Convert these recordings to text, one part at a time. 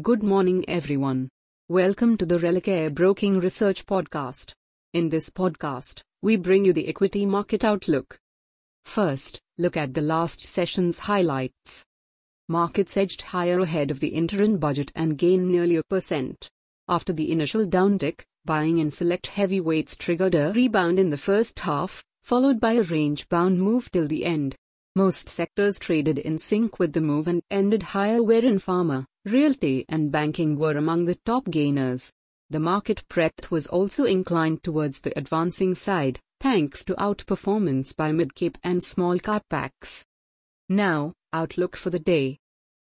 Good morning, everyone. Welcome to the Religare Broking Research Podcast. In this podcast, we bring you the equity market outlook. First, look at the last session's highlights. Markets edged higher ahead of the interim budget and gained nearly a percent. After the initial downtick, buying in select heavyweights triggered a rebound in the first half, followed by a range bound move till the end. Most sectors traded in sync with the move and ended higher wherein pharma, realty and banking were among the top gainers. The market breadth was also inclined towards the advancing side, thanks to outperformance by mid-cap and small-cap packs. Now, outlook for the day.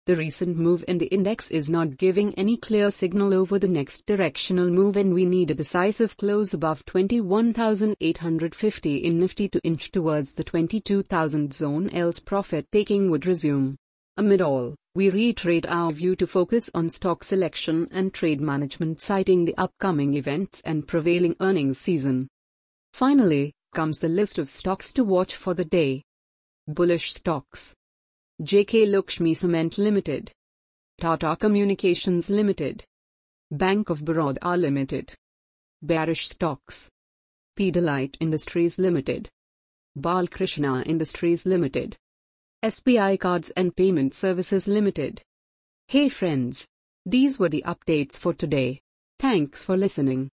The recent move in the index is not giving any clear signal over the next directional move and we need a decisive close above 21,850 in Nifty to inch towards the 22,000 zone else profit taking would resume. Amid all, we reiterate our view to focus on stock selection and trade management citing the upcoming events and prevailing earnings season. Finally, comes the list of stocks to watch for the day. Bullish stocks. JK Lakshmi Cement Limited, Tata Communications Limited, Bank of Baroda Limited, Bearish Stocks, Pidilite Industries Limited, Balkrishna Industries Limited, SBI Cards and Payment Services Limited. Hey friends, these were the updates for today. Thanks for listening.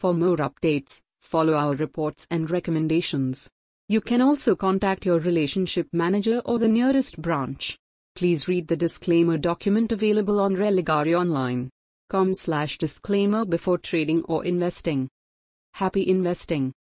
For more updates, follow our reports and recommendations. You can also contact your relationship manager or the nearest branch. Please read the disclaimer document available on religareonline.com slash disclaimer before trading or investing. Happy investing!